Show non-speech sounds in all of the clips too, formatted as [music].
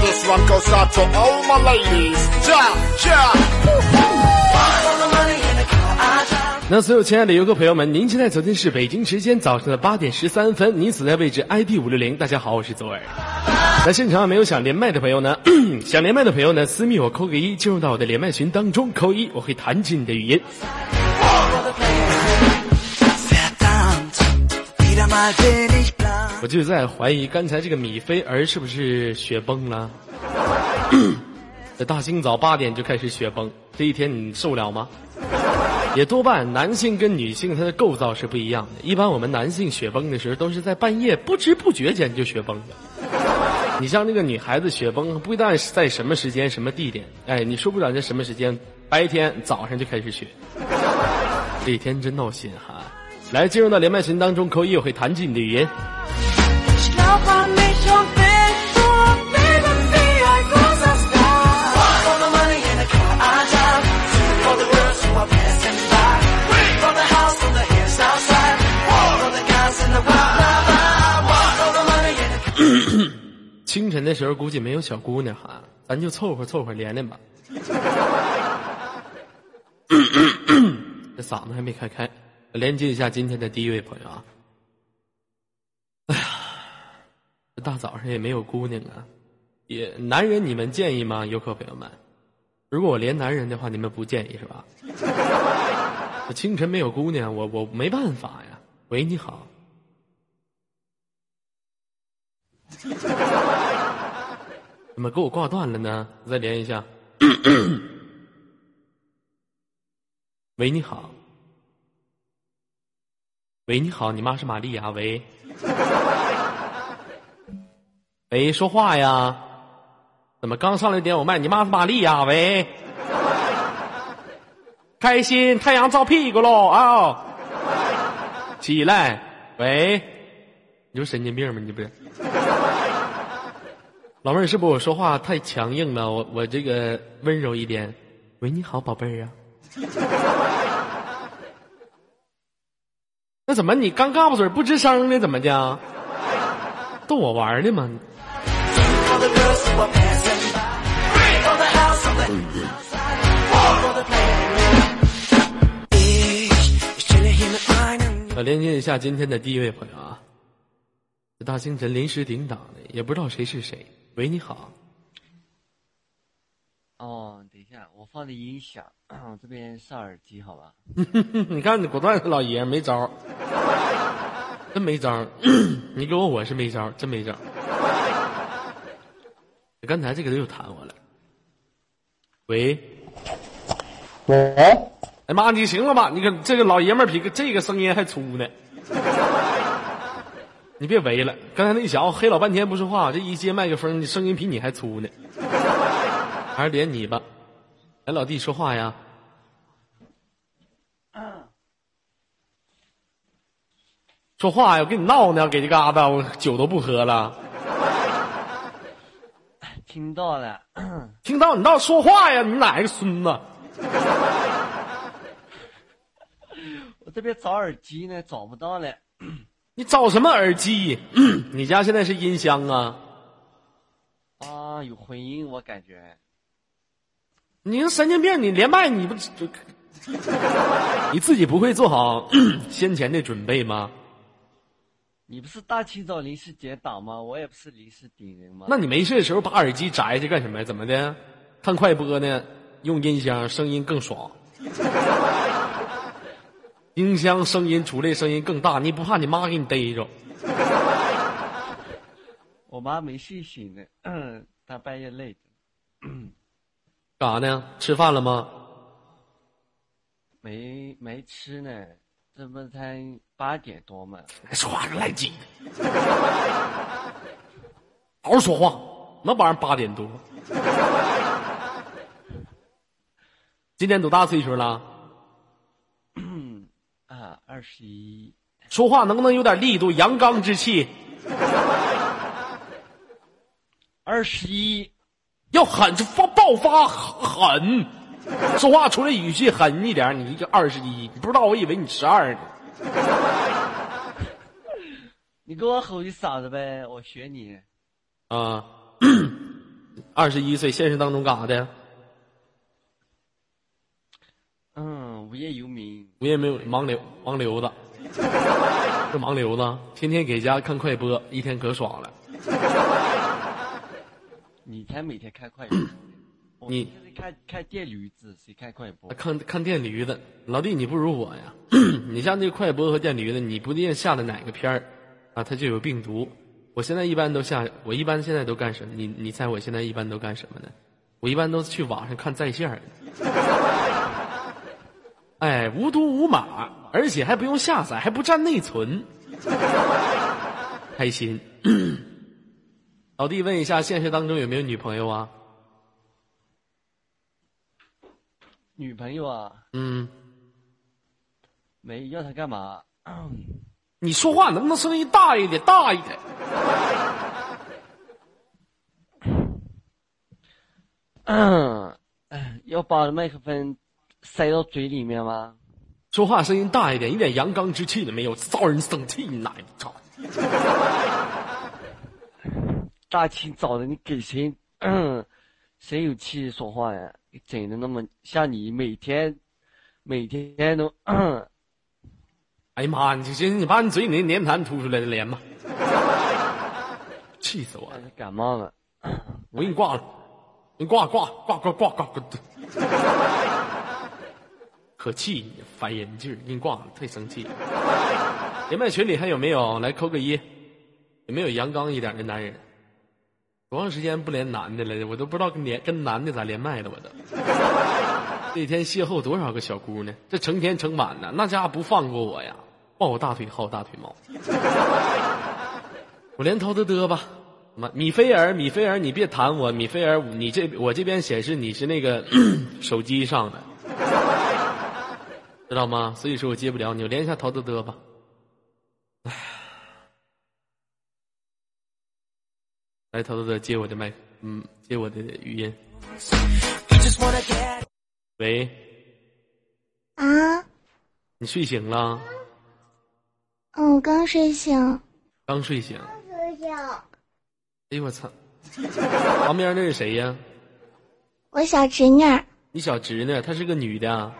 This one goes out to all my ladies. Ja, ja. 那所有亲爱的游客朋友们，您现在走进是北京时间早上的八点十三分，您所在位置 ID 五六零。大家好，我是左耳。那现场没有想连麦的朋友呢？[clears throat] 想连麦的朋友呢？私密我扣个一，进入到我的连麦群当中，扣一，我会弹起你的语音。我就在怀疑刚才这个米菲儿是不是雪崩了？[coughs] 这大清早八点就开始雪崩，这一天你受了吗？也多半男性跟女性它的构造是不一样的。一般我们男性雪崩的时候都是在半夜不知不觉间就雪崩了。你像那个女孩子雪崩，不一定是在什么时间、什么地点，哎，你说不准在什么时间，白天早上就开始雪，这一天真闹心哈。来，进入到连麦群当中，扣一我会弹起你的语音。清晨的时候估计没有小姑娘哈，咱就凑合凑合连连吧。[coughs] 这嗓子还没开开，连接一下今天的第一位朋友啊。哎呀，这大早上也没有姑娘啊，也男人你们建议吗？游客朋友们，如果我连男人的话，你们不建议是吧？[laughs] 这清晨没有姑娘，我我没办法呀。喂，你好。[laughs] 怎么给我挂断了呢？再连一下。[coughs] 喂，你好。喂，你好，你妈是玛丽亚。喂。喂，说话呀？怎么刚上来点我麦？你妈是玛丽亚。喂。开心，太阳照屁股喽啊！起来，喂，你不神经病吗？你不是？老妹儿，是不是我说话太强硬了？我我这个温柔一点。喂，你好，宝贝儿啊。[laughs] 那怎么你刚嘎巴嘴不吱声呢？怎么的？逗我玩呢吗？我连接一下今天的第一位朋友啊，大清晨临时顶档的，也不知道谁是谁。喂，你好。哦，等一下，我放的音响，[clears throat] 这边上耳机，好吧？[laughs] 你看，你果断是老爷没招 [laughs] 真没招 [clears throat] 你给我，我是没招真没招刚才这个人又弹我了。喂，喂，哎妈，你行了吧？你看这个老爷们儿比这个声音还粗呢。你别围了，刚才那小子黑老半天不说话，这一接麦克风，你声音比你还粗呢。还是连你吧，哎老弟说话呀。说话呀！我跟你闹呢，给这嘎达，我酒都不喝了。听到了，听到你倒说话呀！你哪个孙子？[laughs] 我这边找耳机呢，找不到了。你找什么耳机？你家现在是音箱啊？啊，有回音，我感觉。你是神经病！你连麦你不就？[laughs] 你自己不会做好 [clears throat] 先前的准备吗？你不是大清早临时接档吗？我也不是临时顶人吗？那你没事的时候把耳机摘下去干什么？怎么的？看快播呢？用音箱声音更爽。音箱声音出来声音更大，你不怕你妈给你逮着？[laughs] 我妈没睡醒呢，[coughs] 她半夜累。[coughs] 干啥呢？吃饭了吗？没没吃呢，这不才八点多嘛。说话赖鸡，[laughs] 好好说话，那玩意儿八点多。今年多大岁数了？二十一，说话能不能有点力度？阳刚之气。二十一，要狠就发爆发狠，说话出来语气狠一点。你一个二十一，你不知道，我以为你十二呢。[laughs] 你给我吼一嗓子呗，我学你。啊，二十一岁，现实当中干啥的？嗯，无业游民。无业没有盲流，盲流子，[laughs] 是盲流子，天天给家看快播，一天可爽了。你才每天看快播，[coughs] 你看看电驴子，谁看快播？看看电驴子，老弟你不如我呀！[coughs] 你像那快播和电驴子，你不定下的哪个片儿啊，它就有病毒。我现在一般都下，我一般现在都干什么？你你猜我现在一般都干什么呢？我一般都去网上看在线。[laughs] 哎，无毒无码，而且还不用下载，还不占内存，开心。老弟，问一下，现实当中有没有女朋友啊？女朋友啊，嗯，没要她干嘛？你说话能不能声音大一点？大一点。嗯，[coughs] 要把麦克风塞到嘴里面吗？说话声音大一点，一点阳刚之气都没有，招人生气！你奶奶操！[laughs] 大清早的，你给谁？嗯，[coughs] 谁有气说话呀？整的那么像你每天每天都嗯，[coughs] 哎呀妈！你行，你把你嘴里那粘痰吐出来的连吧，[laughs] 气死我了！感冒了。我给你挂了，你挂挂挂挂挂挂挂。可气你烦人劲儿，给你挂了，太生气了。[laughs] 连麦群里还有没有？来扣个一，有没有阳刚一点的男人？多长时间不连男的了？我都不知道跟连跟男的咋连麦的，我都。[laughs] 那天邂逅多少个小姑娘，这成天成晚的，那家伙不放过我呀，抱我大腿薅我大腿毛。[laughs] 我连涛嘚嘚吧，妈米菲尔，米菲尔，你别弹我，米菲尔，你这我这边显示你是那个 [clears throat] 手机上的，知道吗？所以说我接不了你，我连一下陶德德吧。唉，来，陶德德接我的麦，嗯，接我的语音。喂，啊，你睡醒了？嗯，我刚睡醒。刚睡醒。睡醒。哎呦我操！旁边那是谁呀？我小侄女。你小侄女，她是个女的啊。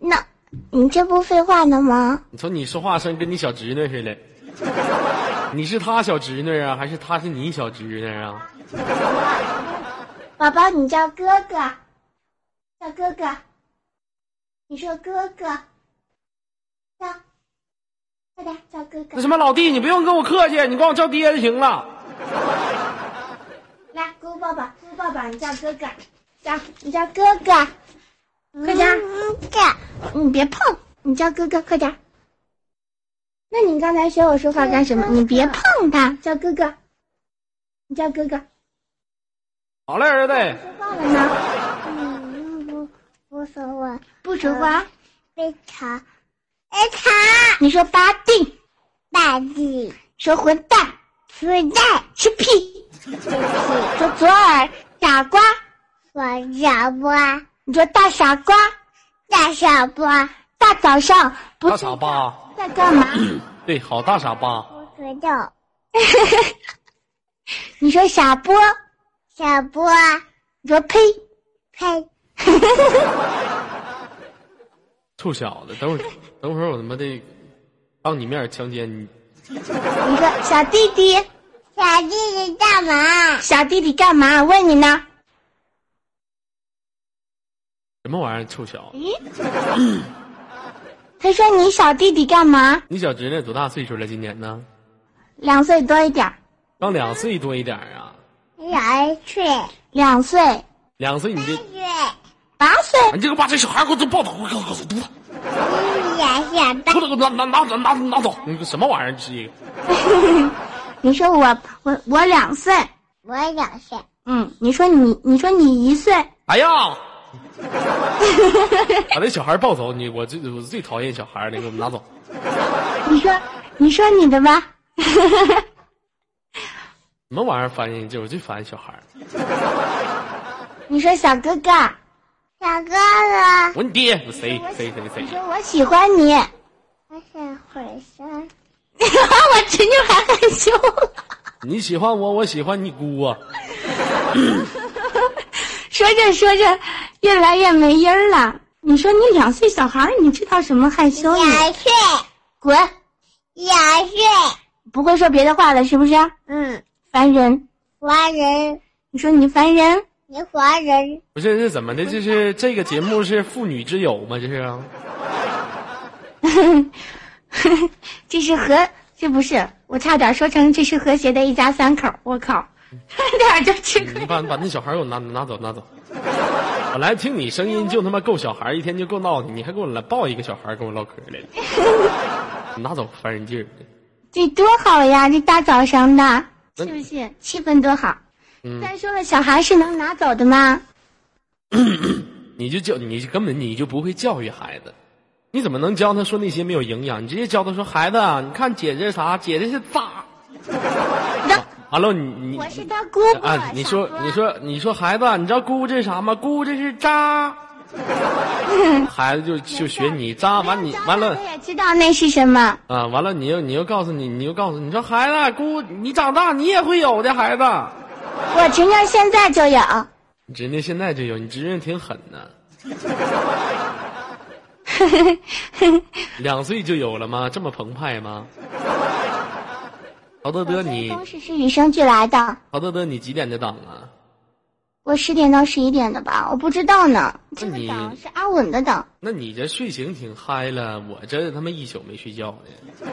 那，你这不废话呢吗？你瞅你说话声跟你小侄女似的。[laughs] 你是他小侄女啊，还是他是你小侄女啊？宝宝，你叫哥哥，叫哥哥。你说哥哥，叫，快点叫哥哥。那什么老弟，你不用跟我客气，你管我叫爹就行了。来，给我抱抱，给我抱抱，你叫哥哥，叫你叫哥哥，快点。你别碰，你叫哥哥，快点。那你刚才学我说话干什么？你别碰他，叫哥哥，你叫哥哥。好嘞，儿子。说话了呢？嗯，不不说话，不说话。贝塔，贝塔。你说八弟，八弟，说混蛋，混蛋，吃屁，说左耳傻瓜，我傻瓜。你说大傻瓜，大傻瓜。大早上不大傻瓜在干嘛？[coughs] 对，好大傻瓜。不知道。[laughs] 你说傻波，傻波。你说呸，呸。[laughs] 臭小子，等会儿，等会儿我他妈的当你面强奸你。你说小弟弟，小弟弟干嘛？小弟弟干嘛？问你呢。什么玩意儿，臭小子？咦？[clears throat] 他说你小弟弟干嘛？你小侄女多大岁数了？今年呢？两岁多一点。刚两岁多一点啊？两岁。两岁。两岁你这。岁。八岁。你这个把这小孩给我抱走，给我给我犊子。呀呀！给我拿拿拿拿拿拿走！你什么玩意儿？这个。你说我我我两岁。我两岁。嗯，你说你你说你一岁。哎呀！[laughs] 把那小孩抱走！你我最我最讨厌小孩了，给我们拿走。[laughs] 你说你说你的吧。[laughs] 什么玩意儿烦人劲？我最烦小孩。你说小哥哥，小哥哥。我你爹！我谁谁谁谁？你说我喜欢你。我想回山。我侄女还害羞。你喜欢我，我喜欢你姑啊。说着说着，越来越没音儿了。你说你两岁小孩儿，你知道什么害羞呢？两岁，滚！两岁，不会说别的话了，是不是？嗯，烦人！烦人，你说你烦人？你烦人，不是这怎么的？这是这个节目是妇女之友吗？这是啊？[laughs] 这是和这不是？我差点说成这是和谐的一家三口。我靠，差点就吃亏你。把把那小孩给我拿拿走拿走。本来听你声音就他妈够小孩，一天就够闹腾，你还给我来抱一个小孩跟我唠嗑来了，你拿走烦人劲儿。这多好呀！这大早上的，是不是气氛多好？嗯再说了，小孩是能拿走的吗？[clears throat] 你就教你根本你就不会教育孩子，你怎么能教他说那些没有营养？你直接教他说孩子啊，你看姐姐是啥？姐姐是渣。完了你你我是他姑姑。啊，你说你说你说孩子，你知道姑姑这是啥吗？姑姑这是渣。[laughs] 孩子就就学你渣，完你完了我也知道那是什么。啊，完了你又你又告诉你你又告诉你说孩子姑你长大你也会有的孩子，我侄女现在就有。你侄女现在就有，你侄女挺狠的，[laughs] 两岁就有了吗？这么澎湃吗？陶德德你公式是与生俱来的。陶德德你几点的档啊？我十点到十一点的吧，我不知道呢。这个档是阿稳的档。那你这睡醒挺嗨了，我这他妈一宿没睡觉呢。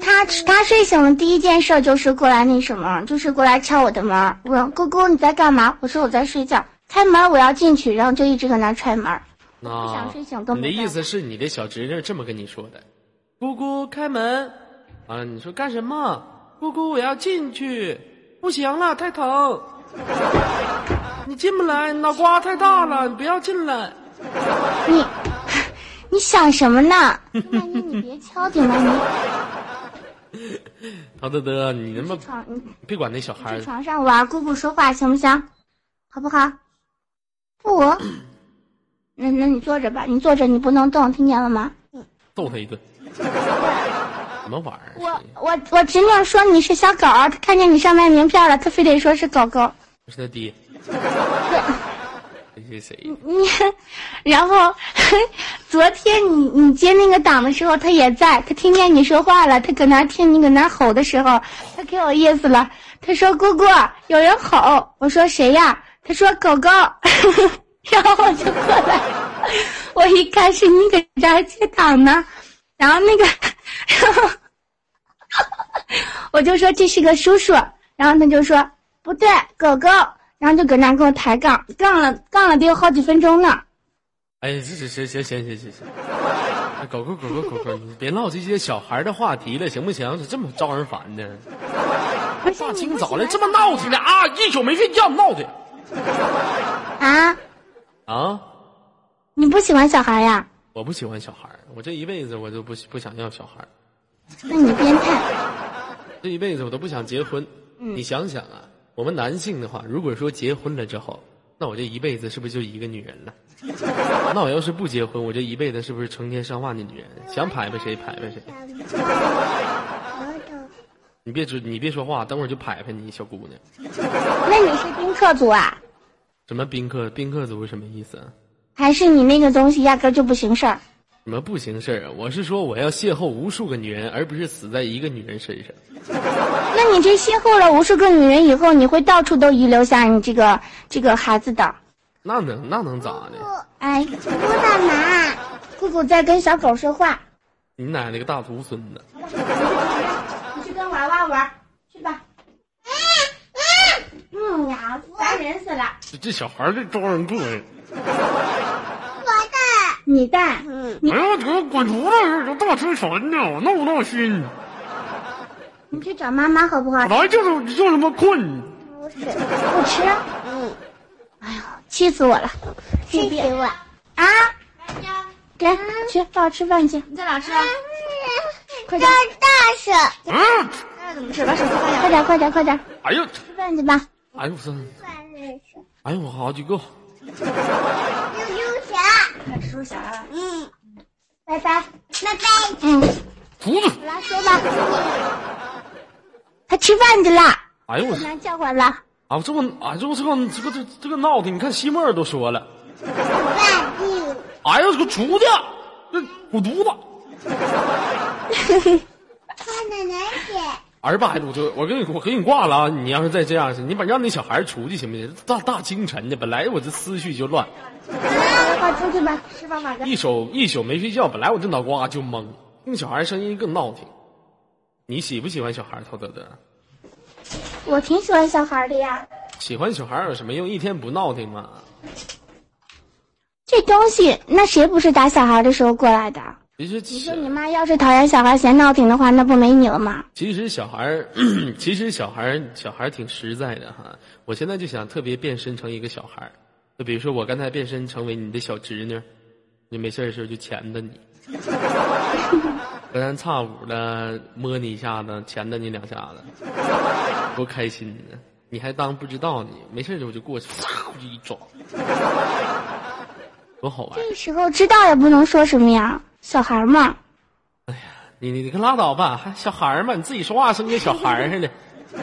他他睡醒了，第一件事就是过来那什么，就是过来敲我的门。问：“姑姑你在干嘛？”我说：“我在睡觉。”开门我要进去，然后就一直搁那踹门。不那想睡醒都你的意思是你的小侄女这么跟你说的？姑姑开门，啊，你说干什么？姑姑我要进去，不行了，太疼。你进不来，脑瓜太大了，你不要进来。你 [laughs] 你想什么呢？[laughs] 你别敲顶了你？陶德德，你他妈你去床，你别管那小孩去床上玩，姑姑说话行不行？好不好？不，那那你坐着吧，你坐着，你不能动，听见了吗？揍他一顿。[laughs] 什么玩意我儿？我我侄女说你是小狗，她看见你上面名片了，她非得说是狗狗。我是他爹。这是谁？你，然后 [laughs] 昨天你你接那个档的时候，他也在，他听见你说话了，他搁那听你搁那吼的时候，他可有意思了。他说：“姑姑，有人吼。”我说：“谁呀？”他说：“狗狗。[laughs] ”然后我就过来，我一看是你搁这儿接档呢，然后那个，然 [laughs] 后我就说这是个叔叔，然后他就说不对，狗狗。然后就搁那跟我抬杠，杠了杠了得有好几分钟呢。哎，这这行行行行行行，哎狗狗狗狗狗狗，你别唠这些小孩的话题了，行不行？咋这么招人烦呢？大清早的这么闹腾的啊，一宿没睡觉闹的啊？啊！你不喜欢小孩呀？我不喜欢小孩儿，我这一辈子我都不不想要小孩儿，那你变态。这一辈子我都不想结婚。你想想啊，我们男性的话，如果说结婚了之后，那我这一辈子是不是就一个女人了？[laughs] 那我要是不结婚，我这一辈子是不是成千上万的女人？想拍拍谁拍拍谁？你别说你别说话，等会儿就拍拍你小姑娘。[laughs] 那你是宾客族啊？什么宾客宾客族是什么意思啊？还是你那个东西压根儿就不行事儿？什么不行事儿啊？我是说我要邂逅无数个女人，而不是死在一个女人身上。那你这邂逅了无数个女人以后，你会到处都遗留下你这个这个孩子的。那能那能咋的？哎，姑干嘛？姑姑在跟小狗说话。你奶奶个大徒孙子！你去跟娃娃玩，去吧。嗯呀，烦人死了！这这小孩儿这招人膈应。你带，嗯，哎呀，给我滚出来！这大车神呢，我闹不闹心？你去找妈妈好不好？本来就是就他妈困。不是，不吃。嗯，哎呦，气死我了！气死我。啊，给去抱吃饭去。你在哪吃啊？快这点，大声，嗯，那怎么吃？把手机放下。快点，快点，快点，哎呦，吃饭去吧。哎呦我操！哎呦我好几个。悠悠侠，叔侠，嗯，拜拜。拜拜。嗯，犊子，来说吧。他吃饭去了，哎呦我我妈叫唤了。啊，这不啊，这不这个这个这这个闹的，你看西莫儿都说了，哎呦，这个出去，这滚犊子！看奶奶姐，二百度就我给你我给你挂了啊！你要是再这样，你把让那小孩出去行不行？大大清晨的，本来我这思绪就乱，快出去吧，吃饭吧，一宿一宿没睡觉，本来我这脑瓜就懵，那小孩声音更闹挺。你喜不喜欢小孩？陶德德，我挺喜欢小孩的呀。喜欢小孩有什么用？一天不闹挺吗？这东西，那谁不是打小孩的时候过来的？其实你说你妈要是讨厌小孩嫌闹挺的话，那不没你了吗？其实小孩儿，[clears throat] 其实小孩儿小孩儿挺实在的哈。我现在就想特别变身成一个小孩儿，就比如说我刚才变身成为你的小侄女，你没事儿的时候就钳着你，隔三差五的摸你一下子，钳着你两下子，多开心呢！你还当不知道呢，没事儿的时候我就过去，唰我就一抓，多好玩！这时候知道也不能说什么呀，小孩嘛。哎呀你你你可拉倒吧，还小孩儿嘛？你自己说话声跟小孩儿似的。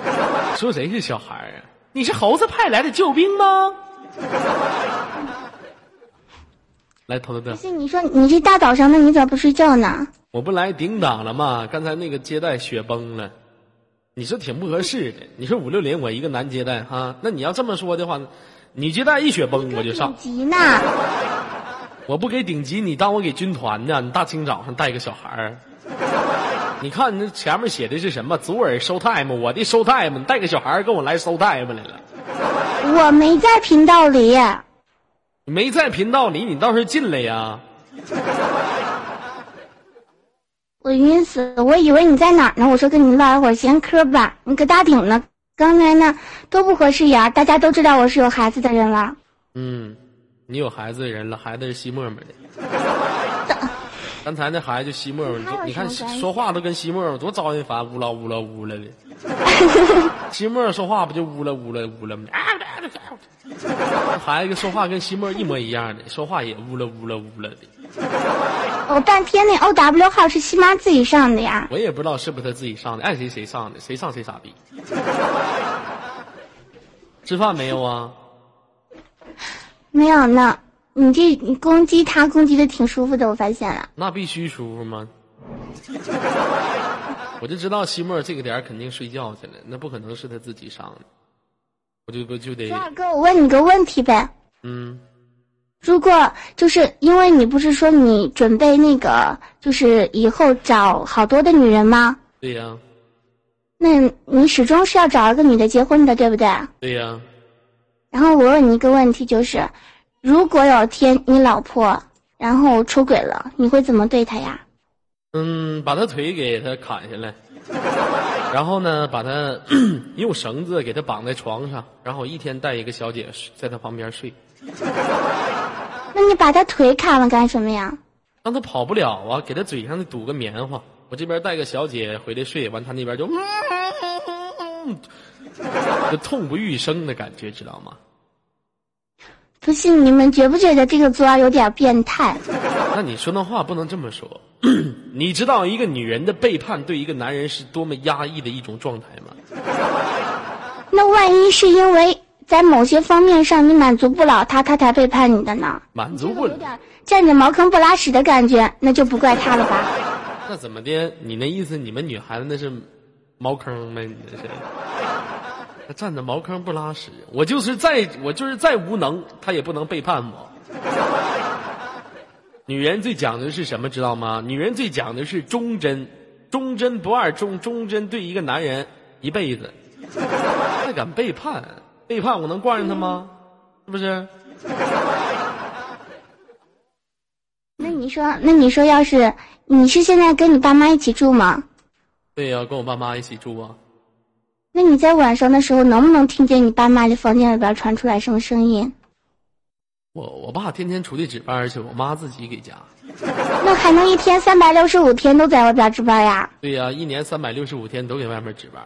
[laughs] 说谁是小孩儿啊？你是猴子派来的救兵吗？来，头头的，不是你说你这大早上的你咋不睡觉呢？我不来顶档了吗？刚才那个接待雪崩了，你说挺不合适的。你说五六零我一个男接待哈，那你要这么说的话，女接待一雪崩我就上顶。级呢？我不给顶级，你当我给军团呢？你大清早上带个小孩儿，你看你那前面写的是什么？左耳收 time，我的收 time，你带个小孩儿跟我来收 time 来了。我没在频道里。没在频道里，你倒是进来呀！我晕死了，我以为你在哪儿呢。我说跟你唠一会儿闲嗑吧，你搁大顶呢。刚才呢多不合适呀，大家都知道我是有孩子的人了。嗯，你有孩子的人了，孩子是西沫沫的。[laughs] 刚才那孩子就西沫沫，你看说话都跟西沫沫多招人烦，呜啦呜啦呜啦的。[laughs] 西沫沫说话不就呜啦呜啦呜啦吗？啊 [laughs] 孩子说话跟西沫一模一样的，说话也呜啦呜啦呜啦的。我半天那 O W 号是西妈自己上的呀。我也不知道是不是他自己上的，爱谁谁上的，谁上谁傻逼。吃饭没有啊？没有呢，你这你攻击他攻击的挺舒服的，我发现了。那必须舒服吗？[laughs] 我就知道西莫这个点肯定睡觉去了，那不可能是他自己上的，我就不就得周二哥，我问你个问题呗。嗯，如果就是因为你不是说你准备那个，就是以后找好多的女人吗？对呀，那你始终是要找一个女的结婚的，对不对？对呀，然后我问你一个问题，就是，如果有天你老婆然后出轨了，你会怎么对她呀？嗯，把她腿给她砍下来，[laughs] 然后呢，把她 [clears throat] 用绳子给她绑在床上，然后一天带一个小姐在她旁边睡，[laughs] 那你把她腿砍了干什么呀？让她跑不了啊，给她嘴上堵个棉花，我这边带个小姐回来睡，完她那边就，[laughs] 就痛不欲生的感觉，知道吗？不信你们觉不觉得这个作儿有点变态？那你说那话不能这么说。[clears throat] 你知道一个女人的背叛对一个男人是多么压抑的一种状态吗？那万一是因为在某些方面上你满足不了他，他才背叛你的呢？满足不了，有点占着茅坑不拉屎的感觉，那就不怪他了吧？那怎么的？你那意思，你们女孩子那是茅坑呗？你那是？那占着茅坑不拉屎，我就是再我就是再无能，他也不能背叛我。女人最讲究的是什么？知道吗？女人最讲究是忠贞，忠贞不二，忠忠贞对一个男人一辈子。还敢背叛？背叛我能惯着他吗？是不是？那你说，那你说，要是你是现在跟你爸妈一起住吗？对呀、跟我爸妈一起住啊。那你在晚上的时候能不能听见你爸妈的房间里边传出来什么声音？我我爸天天出去值班去，我妈自己给家。那还能一天三百六十五天都在外边值班呀？对呀、一年三百六十五天都给外面值班。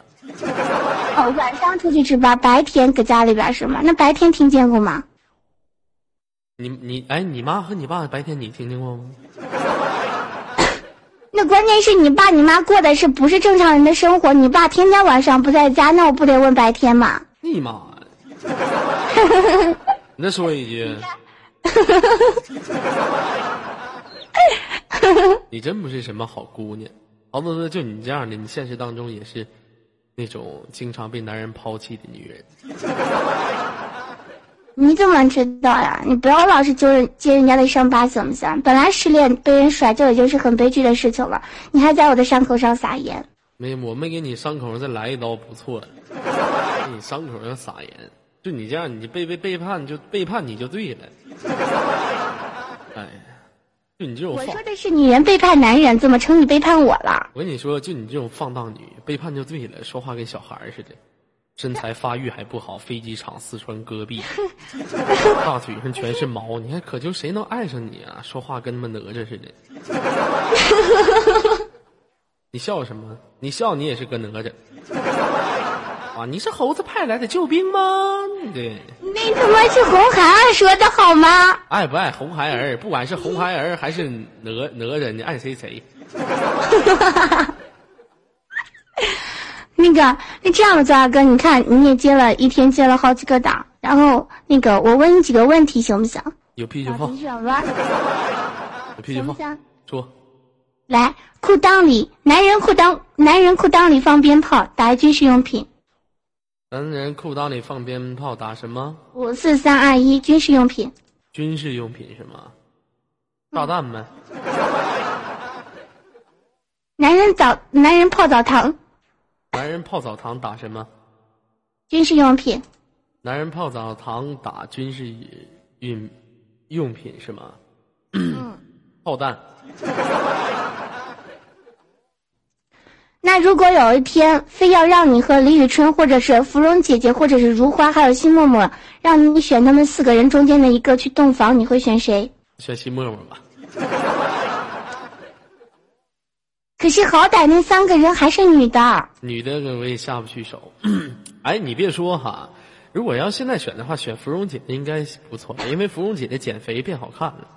哦，晚上出去值班，白天搁家里边是吗？那白天听见过吗？你你哎，你妈和你爸白天你听见过吗？那关键是你爸你妈过的是不是正常人的生活？你爸天天晚上不在家，那我不得问白天吗？你妈呀！[laughs] 你再说一句。[laughs] 你真不是什么好姑娘，好多多就你这样的，你现实当中也是那种经常被男人抛弃的女人。你怎么知道呀？你不要老是揪人揭人家的伤疤行不行？本来失恋被人甩就已经是很悲剧的事情了，你还在我的伤口上撒盐。没，我没给你伤口上再来一刀，不错。给你伤口上撒盐，就你这样，你背背背叛就背叛你就对了。哎。就你这种，我说的是女人背叛男人，怎么成你背叛我了？我跟你说，就你这种放荡女，背叛就对了，说话跟小孩似的，身材发育还不好，飞机场四川戈壁，[laughs] 大腿上全是毛，你看可就谁能爱上你啊？说话跟他妈哪吒似的。你笑什么？你笑你也是个哪吒。啊！你是猴子派来的救兵吗？对，那他妈是红孩儿说的好吗？爱不爱红孩儿？不管是红孩儿还是哪哪吒，你爱谁谁。[laughs] 那个，那这样子啊，哥，你看你也接了一天接了好几个档，然后那个我问你几个问题行不行？有屁就放。[laughs] 有屁就放。说。来，裤裆里，男人裤裆，男人裤裆里放鞭炮，打军事用品。男人裤裆里放鞭炮，打什么？五四三二一，军事用品。军事用品是吗？炸弹呗。男人澡，男人泡澡堂。男人泡澡堂打什么？军事用品。男人泡澡堂打军事用用品是吗？嗯。炮弹。那如果有一天非要让你和李宇春，或者是芙蓉姐姐，或者是如花，还有新默默，让你选他们四个人中间的一个去洞房，你会选谁？选新默默吧。可是好歹那三个人还是女的。女的我也下不去手。[clears throat] 哎，你别说哈，如果要现在选的话，选芙蓉姐姐应该不错，因为芙蓉姐姐减肥变好看了。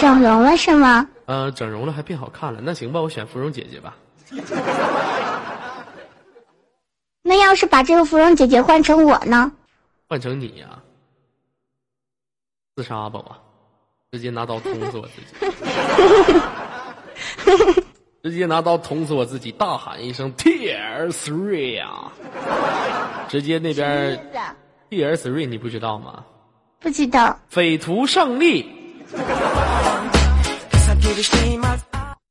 整容了是吗？呃，整容了还变好看了。那行吧，我选芙蓉姐姐吧。那要是把这个芙蓉姐姐换成我呢？换成你呀？自杀吧，我直接拿刀捅死我自己，[laughs] 直接拿刀捅死我自己，大喊一声 “Tear Three” 啊！直接那边 “Tear Three” 你不知道吗？不知道。匪徒胜利！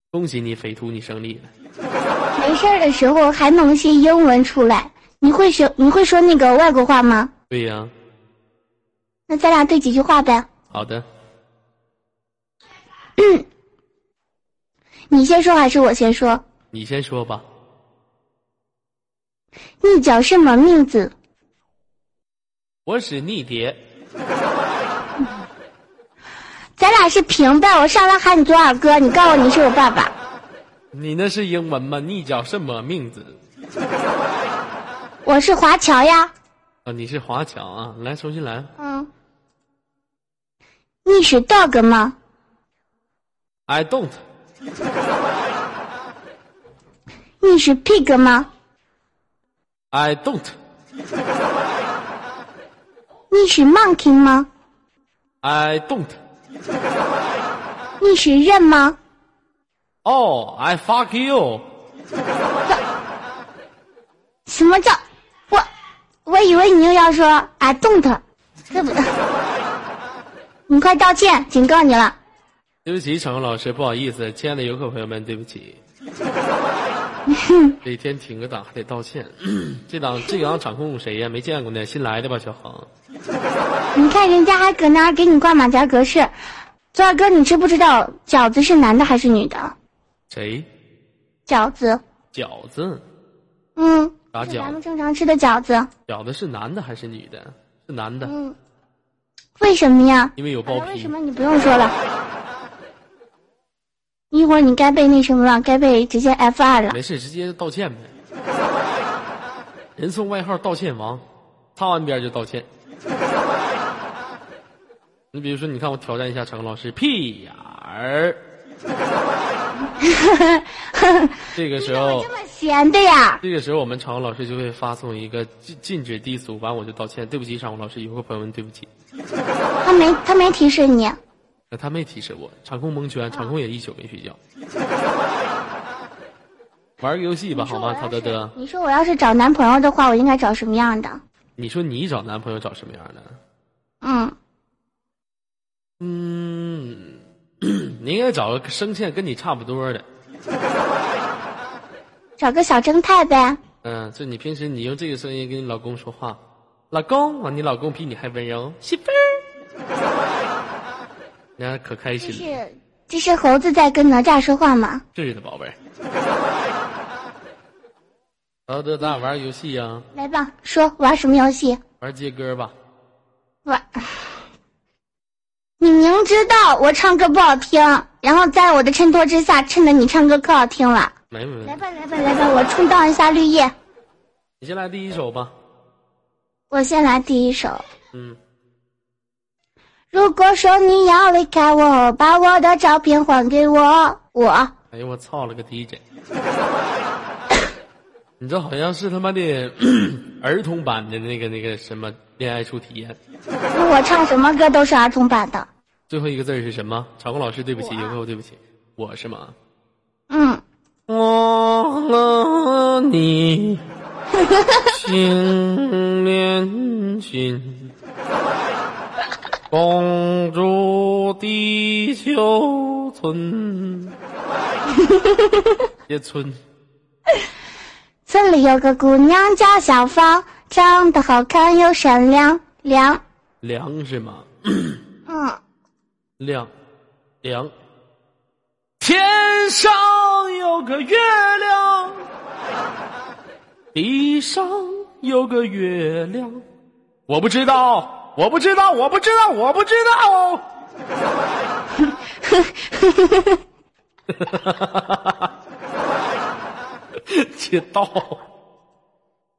恭喜你，匪徒，你胜利了。没事儿的时候还能些英文出来，你会学？你会说那个外国话吗？对呀。那咱俩对几句话呗。好的。[clears throat] 你先说还是我先说？你先说吧。你叫什么名字？我是逆蝶。[laughs] 咱俩是平辈，我上来喊你左耳哥，你告诉我你是我爸爸。你那是英文吗？你叫什么名字？我是华侨呀。啊，你是华侨啊！来，重新来。嗯。你是 dog 吗？I don't。[laughs] 你是 pig 吗？I don't。你是 monkey 吗？I don't。你是人吗？哦，I fuck you。什么叫我？我以为你又要说 I don't，对不对？你快道歉，警告你了。对不起，场老师，不好意思，亲爱的游客朋友们，对不起。[laughs] 这一天停个档还得道歉。[laughs] 这档这档场控谁呀？没见过呢，新来的吧，小恒。你看人家还搁那儿给你挂马甲格式，左二哥，你知不知道饺子是男的还是女的？谁？饺子。饺子。嗯。打饺。咱们正常吃的饺子。饺子是男的还是女的？是男的。嗯。为什么呀？因为有包皮。为什么你不用说了？一会儿你该被那什么了？该被直接 F 二了。没事，直接道歉呗。人送外号“道歉王”，擦完边就道歉。你比如说，你看我挑战一下陈老师，屁眼儿。[laughs] 这个时候这，么闲的呀？这个时候我们场控老师就会发送一个禁禁止低俗，完我就道歉，对不起，场控老师，有个朋友们对不起。他没他没提示你。那他没提示我，场控蒙圈，场控也一宿没睡觉。玩个游戏吧，好吗，陶德德？你说我要是找男朋友的话，我应该找什么样的？你说你找男朋友找什么样的？嗯，嗯，[clears throat] 你应该找个声线跟你差不多的。[laughs] 找个小正太呗。嗯，就你平时你用这个声音跟你老公说话，老公，完你老公比你还温柔，媳妇儿，可开心了。是这是猴子在跟哪吒说话吗？是的，宝贝儿。[laughs] 陶德，咱俩玩游戏呀、来吧，说玩什么游戏？玩接歌吧。玩。你明知道我唱歌不好听，然后在我的衬托之下，衬得你唱歌可好听了。没没没，来吧，来吧，来吧，我充当一下绿叶。你先来第一首吧。我先来第一首。嗯，如果说你要离开我，把我的照片还给我，我哎呦我操了个 DJ！[coughs] 你这好像是他妈的 [coughs] 儿童版的那个那个什么恋爱初体验。我唱什么歌都是儿童版的。最后一个字是什么？场控老师，对不起，有没有对不起？我是吗？嗯，忘了你，[laughs] 心连心，共筑地球村，[laughs] 叶村。村里有个姑娘叫小芳，长得好看又善良良。凉是吗？嗯，[coughs] 亮，凉。天上有个月亮，[laughs] 地上有个月亮。我不知道，我不知道，我不知道，我不知道哦。[laughs] 切道，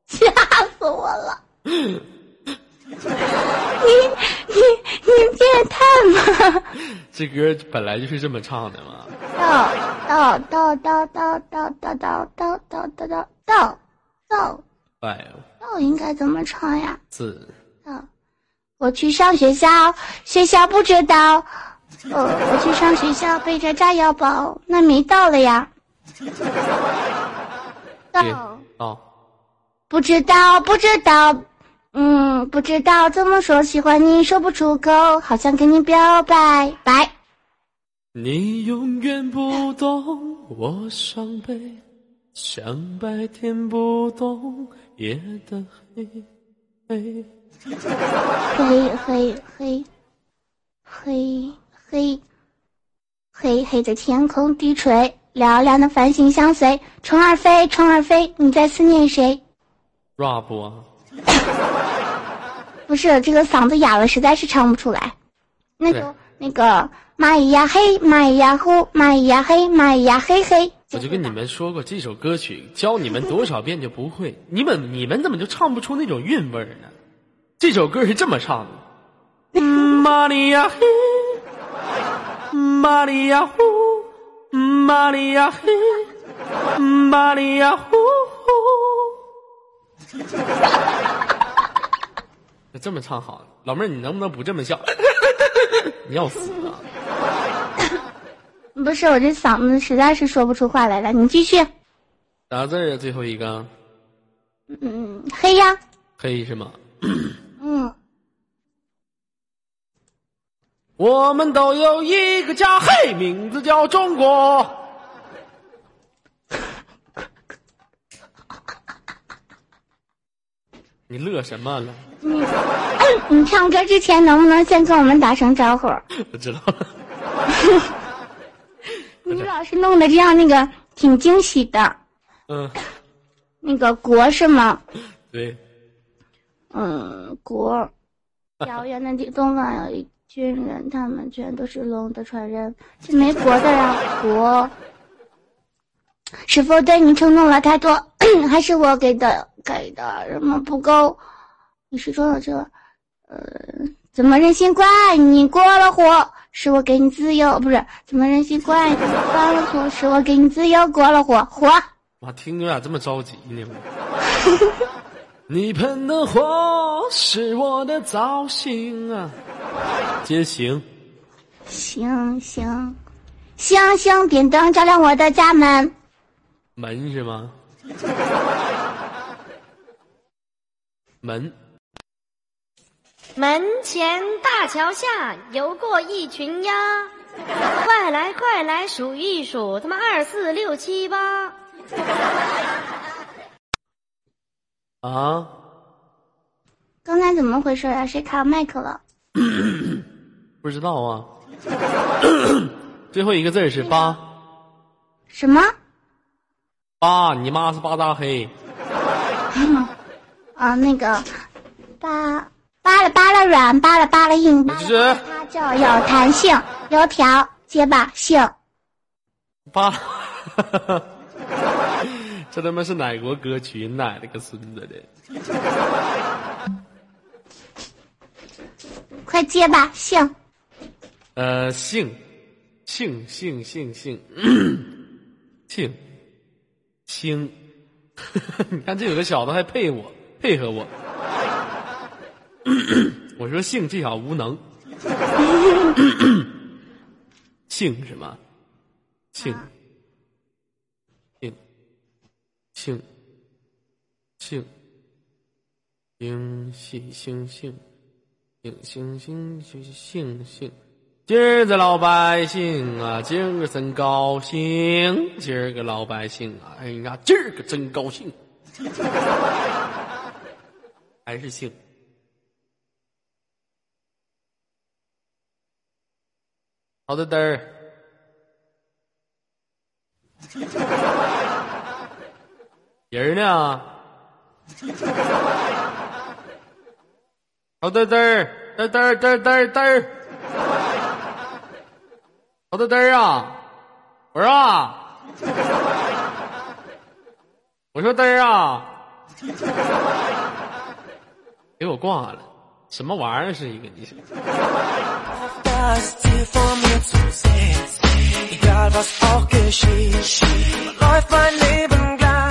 吓死我了！你你你变态吗？这歌本来就是这么唱的嘛。到到到到到到到到到到到到到哎，到应该怎么唱呀？字到，我去上学校，学校不知道。哦，我去上学校，背着炸药包，那没到了呀。对 [laughs] 到，哦，不知道，不知道，嗯，不知道怎么说喜欢你，说不出口，好想跟你表白，白。你永远不懂我伤悲，像白天不懂夜的黑黑。黑黑黑黑黑黑黑的天空低垂，嘹亮的繁星相随。虫儿飞，虫儿飞，你在思念谁？rap 啊，不是，这个嗓子哑了，实在是唱不出来。那就那个蚂蚁呀嘿，蚂蚁呀呼，蚂蚁呀嘿，蚂蚁呀嘿嘿。我就跟你们说过，这首歌曲教你们多少遍就不会。你们你们怎么就唱不出那种韵味儿呢？这首歌是这么唱的：玛利亚嘿，玛利亚呼，玛利亚嘿，玛利亚呼。就这么唱好了，老妹儿，你能不能不这么笑？[laughs] 你要死啊！[coughs] 不是，我这嗓子实在是说不出话来了。你继续。啥字儿啊？最后一个嗯，黑呀，黑是吗？嗯，我们都有一个家，嘿，名字叫中国。[laughs] 你乐什么了？你唱歌之前能不能先跟我们打声招呼？我知道了。[laughs] 你老是弄得这样，那个挺惊喜的。嗯，那个国是吗？对，嗯，国。[laughs] 遥远的地东方有一军人，他们全都是龙的传人，是没国的呀，国。是否对你承诺了太多，[clears throat] 还是我给的给的什么不够？你始终有这，呃，怎么人心怪？你过了火，是我给你自由，不是？怎么人心怪？你犯了错，是我给你自由，过了火，火。我听着咋这么着急呢？[laughs] 你喷的火是我的造型啊！接行，行行，星星点灯照亮我的家门。门是吗？门，门前大桥下游过一群鸭，快来快来数一数，他妈二四六七八。啊，刚才怎么回事啊？谁卡麦克了？[coughs] 不知道啊。[coughs] 最后一个字是八什么？八，你妈是巴扎黑。[laughs] 啊，那个八扒了扒了软，扒了扒了硬，扒了是它就有弹性。油条，结巴性。八，[laughs] 这他妈是哪国歌曲？奶奶个孙子的！快接吧，姓。呃，姓，姓姓姓姓，姓，[clears throat] 清。[laughs] 你看这有个小子还配我配合我，[clears throat] 我说姓这小子无能，[clears throat] 姓什么？姓，姓，姓，姓，姓姓姓姓。星，星星星星星星。今儿个老百姓啊，今儿个真高兴，今儿个老百姓啊，哎呀，今儿个真高兴，[laughs] 还是姓。好的，嘚儿。[laughs] 人呢？好的，嘚儿，嘚嘚嘚嘚嘚儿。好的，嘚儿啊，我说啊，我说嘚儿啊，给我挂了，什么玩意儿是一个你？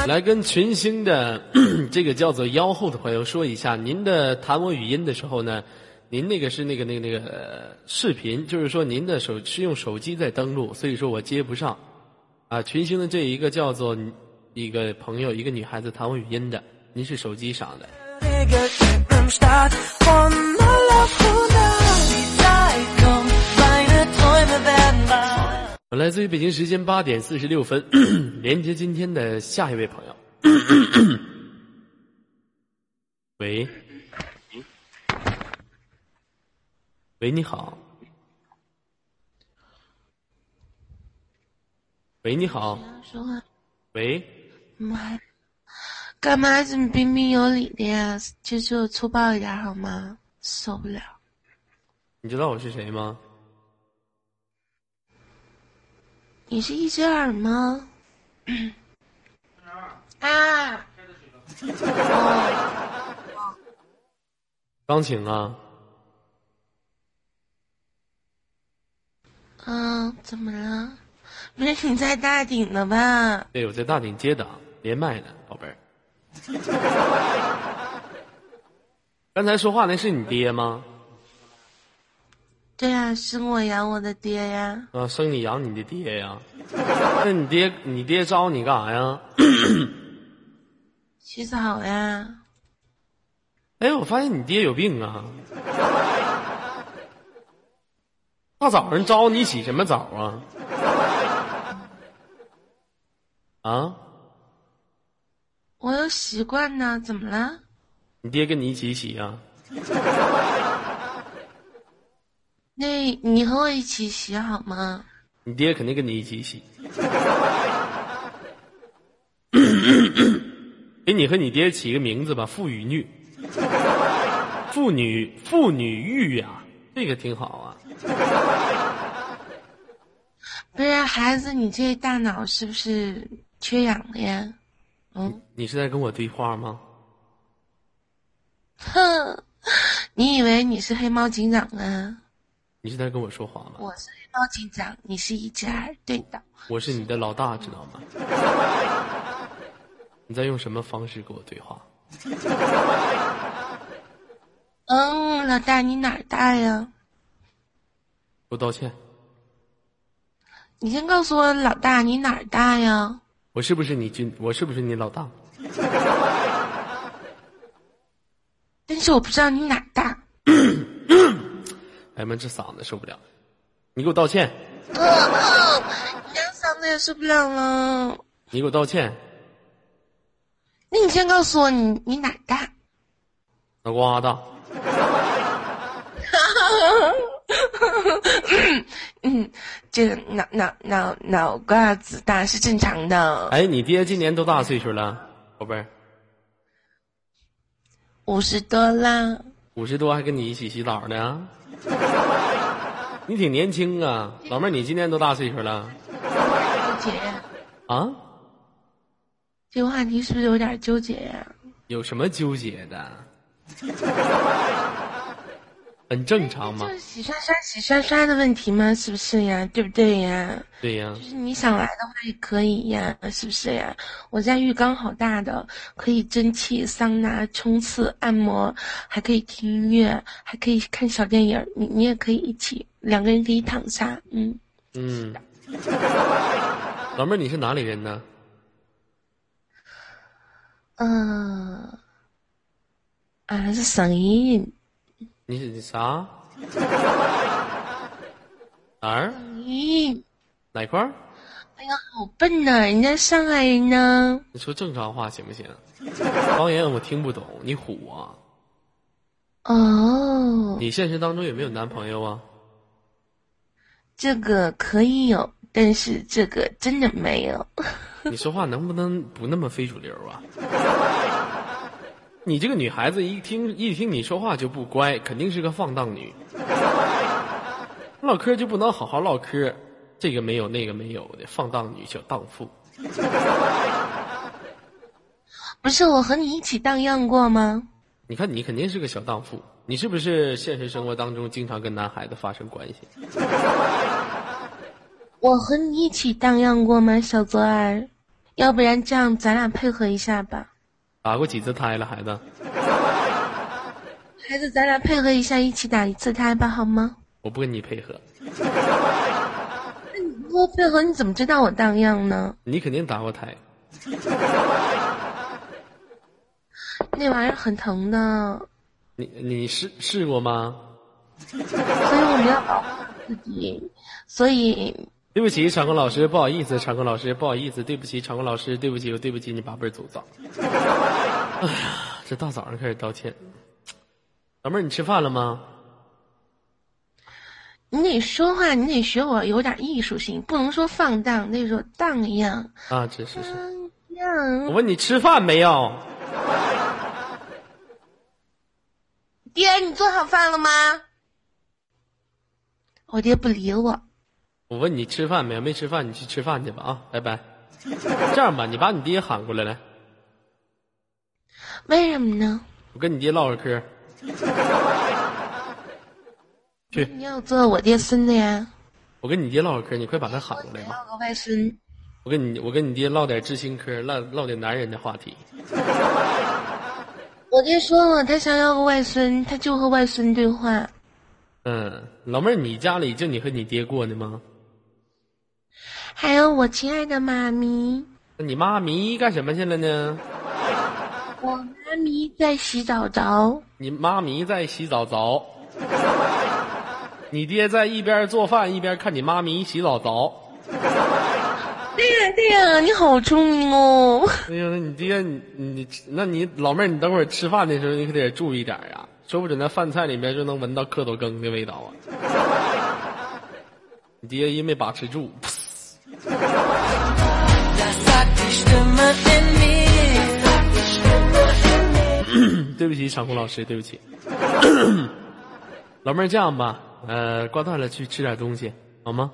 来跟群星的 [clears throat] 这个叫做妖后的朋友说一下，您的弹我语音的时候呢，您那个是那个那个那个视频，就是说您的手是用手机在登录，所以说我接不上。啊，群星的这一个叫做一个朋友，一个女孩子弹我语音的，您是手机上的。来自于北京时间八点四十六分，[clears throat] 连接今天的下一位朋友。[coughs] 喂，喂，你好。喂，你好。说话。喂，妈，干嘛这么彬彬有礼的呀？就就粗暴一点好吗？受不了。你知道我是谁吗？你是一只耳吗？[coughs] 啊！钢琴啊？嗯，怎么了？不是你在大顶呢吧？对，我在大顶接档连麦呢，宝贝儿。[laughs] 刚才说话那是你爹吗？对呀，生我养我的爹呀。啊，生你养你的爹呀？那你爹你爹招你干啥呀？[coughs] 洗澡呀。哎，我发现你爹有病啊！大早上招你洗什么澡啊？啊？我有习惯呢，怎么了？你爹跟你一起洗呀？那你和我一起洗好吗？你爹肯定跟你一起洗。给 [laughs] 你和你爹起个名字吧，父与女，妇女妇女育呀，这个挺好啊。不是孩子，你这大脑是不是缺氧了呀？嗯，你是在跟我对话吗？哼，你以为你是黑猫警长啊？你是在跟我说话吗？我是黑猫警长，你是一只耳，对的。我是你的老大，知道吗？[laughs] 你在用什么方式跟我对话？[laughs] 嗯，老大，你哪儿大呀？给我道歉。你先告诉我，老大，你哪儿大呀？我是不是你军？我是不是你老大？[laughs] 但是我不知道你哪儿大。哎呀妈，这嗓子受不了！你给我道歉！你家嗓子也受不了了。你给我道歉！那你先告诉我，你你哪儿大？脑瓜大。[laughs] 嗯，这个脑脑脑脑瓜子大是正常的。哎，你爹今年多大岁数了，宝贝儿？五十多啦。五十多还跟你一起洗澡呢？[laughs] 你挺年轻啊，老妹儿，你今年多大岁数了？纠结啊？这个话题是不是有点纠结呀？有什么纠结的？很正常嘛。就是洗刷刷、洗刷刷的问题吗？是不是呀？对不对呀？对呀。就是你想来的话也可以呀，是不是呀？我家浴缸好大的，可以蒸汽、桑拿、冲刺、按摩，还可以听音乐，还可以看小电影。你你也可以一起，两个人可以躺下。嗯嗯。老妹儿，你是哪里人呢？嗯，啊，是声音。你是啥？哪儿？咦，哪块儿？哎呀，好笨呐！人家上海人呢。你说正常话行不行？方言我听不懂，你虎啊。哦。你现实当中有没有男朋友啊？这个可以有，但是这个真的没有。你说话能不能不那么非主流啊？你这个女孩子一听一听你说话就不乖，肯定是个放荡女。唠嗑就不能好好唠嗑，这个没有那个没有的，放荡女小荡妇。不是我和你一起荡漾过吗？你看你肯定是个小荡妇，你是不是现实生活当中经常跟男孩子发生关系？我和你一起荡漾过吗，小泽儿？要不然这样，咱俩配合一下吧。打过几次胎了，孩子？孩子，咱俩配合一下，一起打一次胎吧，好吗？我不跟你配合。那你不和配合，你怎么知道我荡漾呢？你肯定打过胎。那玩意儿很疼的。你你试试过吗？所以我们要保护自己。所以。对不起，场控老师，不好意思，场控老师，不好意思，对不起，场控老师，对不起，我对不起你八辈祖宗。哎呀，这大早上开始道歉。老妹儿，你吃饭了吗？你得说话，你得学我有点艺术性，不能说放荡，那种荡漾。啊，这是是。荡我问你吃饭没有？爹，你做好饭了吗？我爹不理我。我问你吃饭没有？没吃饭，你去吃饭去吧啊！拜拜。[laughs] 这样吧，你把你爹喊过来来。为什么呢？我跟你爹唠会嗑。[laughs] 去。你要做我爹孙子呀？我跟你爹唠会嗑，你快把他喊过来吧。唠个外孙。我跟你，我跟你爹唠点知心嗑，唠唠点男人的话题。[laughs] 我爹说了，他想要个外孙，他就和外孙对话。嗯，老妹儿，你家里就你和你爹过的吗？还有我亲爱的妈咪，那你妈咪干什么去了呢？[laughs] 我妈咪在洗澡澡。你妈咪在洗澡澡。你爹在一边做饭一边看你妈咪洗澡澡。对呀对呀，你好聪明哦。哎呀，那你爹你你那你老妹儿，你等会儿吃饭的时候你可得注意点呀，说不准那饭菜里面就能闻到蝌蚪羹的味道啊。[laughs] 你爹一没把持住。[coughs] 对不起，场控老师，对不起。[coughs] 老妹儿，这样吧，呃，挂断了，去吃点东西，好吗？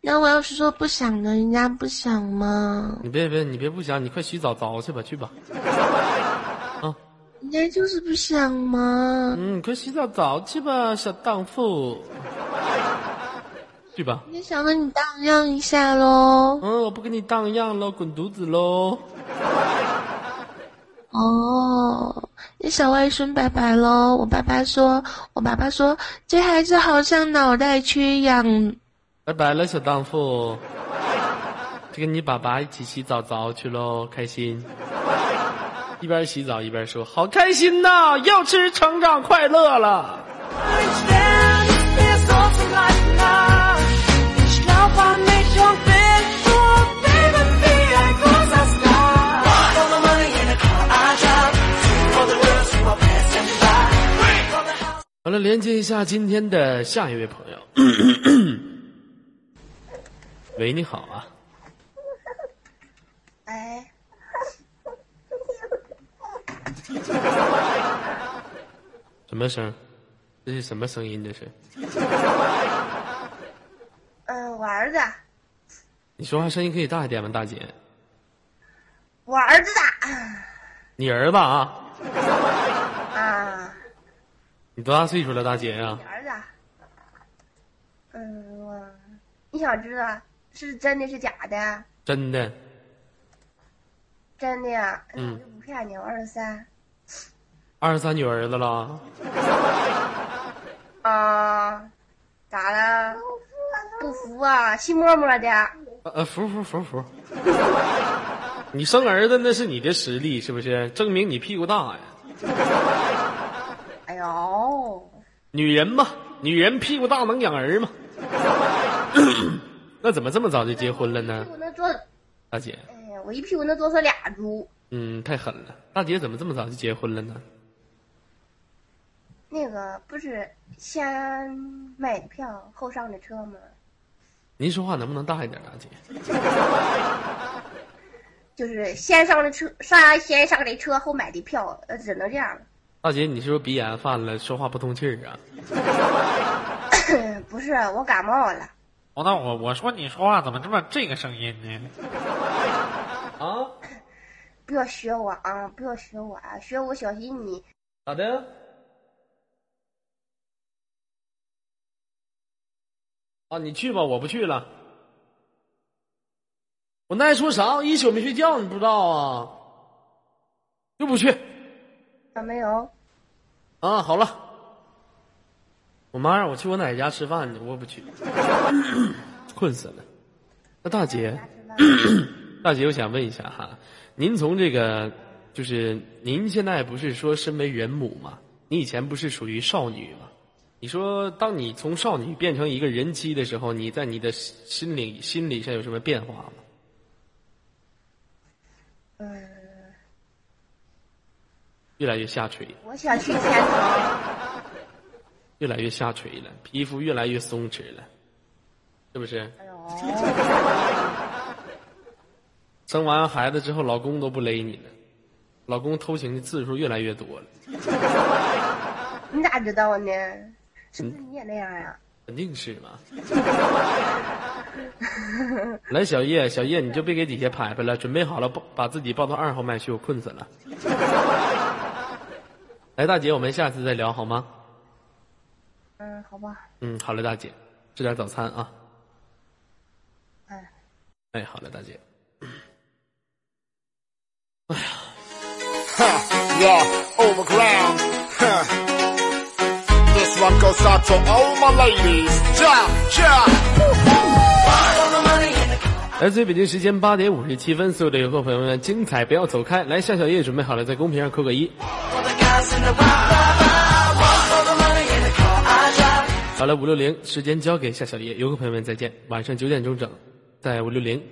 那我要是说不想呢，人家不想吗？你别别，你别不想，你快洗澡澡去吧，去吧。啊，人家就是不想嘛。嗯，快洗澡澡去吧，小荡妇。去吧。你想跟你荡漾一下喽。嗯，我不跟你荡漾喽，滚犊子喽。哦，你小外孙拜拜喽！我爸爸说，我爸爸说，这孩子好像脑袋缺氧。拜拜了，小荡妇。就跟你爸爸一起洗澡澡去喽，开心。一边洗澡一边说：“好开心呐，要吃成长快乐了。”好了，连接一下今天的下一位朋友。[coughs] 喂，你好啊。哎。什么声？这是什么声音？这是？儿子。你说话声音可以大一点吗，大姐？我儿子的。你儿子啊？[laughs] 啊。你多大岁数了，大姐呀？儿子。嗯，我，你想知道是真的是假的？真的。真的呀？嗯。我就不骗你，我二十三。二十三有儿子了？[laughs] 啊？咋了？不服啊？心默默的。呃，服服服服。[laughs] 你生儿子那是你的实力，是不是？证明你屁股大呀。哎呦。女人嘛，女人屁股大能养儿嘛。[coughs] 那怎么这么早就结婚了呢？大姐。哎呀，我一屁股能坐死俩猪。嗯，太狠了。大姐怎么这么早就结婚了呢？那个不是先买的票后上的车吗？您说话能不能大一点，大姐？[laughs] 就是先上的车，上先上的车后买的票，呃，只能这样了。大姐，你是不是鼻炎犯了，说话不通气儿啊？[coughs] 不是，我感冒了。哦，那我我说你说话怎么这么这个声音呢？啊！[coughs] 不要学我啊！不要学我啊！学我小心你。咋的？啊，你去吧，我不去了。我那还说啥？一宿没睡觉，你不知道啊？又不去？咋没有？啊，好了。我妈让我去我奶奶家吃饭去，我不去，[laughs] 困死了。那大姐，[clears throat] 大姐，我想问一下哈，您从这个，就是您现在不是说身为人母吗？你以前不是属于少女吗？你说，当你从少女变成一个人妻的时候，你在你的心里心理上有什么变化吗？嗯，越来越下垂。我想去天堂。越来越下垂了，皮肤越来越松弛了，是不是？哎呦！[laughs] 生完孩子之后，老公都不勒你了，老公偷情的次数越来越多了。[laughs] 你咋知道呢？是不是你也那样呀？肯定是嘛。[laughs] 来，小叶，小叶，你就别给底下拍拍了，准备好了，抱把自己抱到二号麦去，我困死了。来，[laughs] 大姐，我们下次再聊好吗？嗯，好吧。嗯，好嘞，大姐，吃点早餐啊。哎。哎，好嘞，大姐。哎呀。来自于北京时间八点五十七分，所有的游客朋友们，精彩不要走开！来，夏小叶准备好了，在公屏上扣个一。好了，五六零，时间交给夏小叶，游客朋友们再见，晚上九点钟整，在五六零。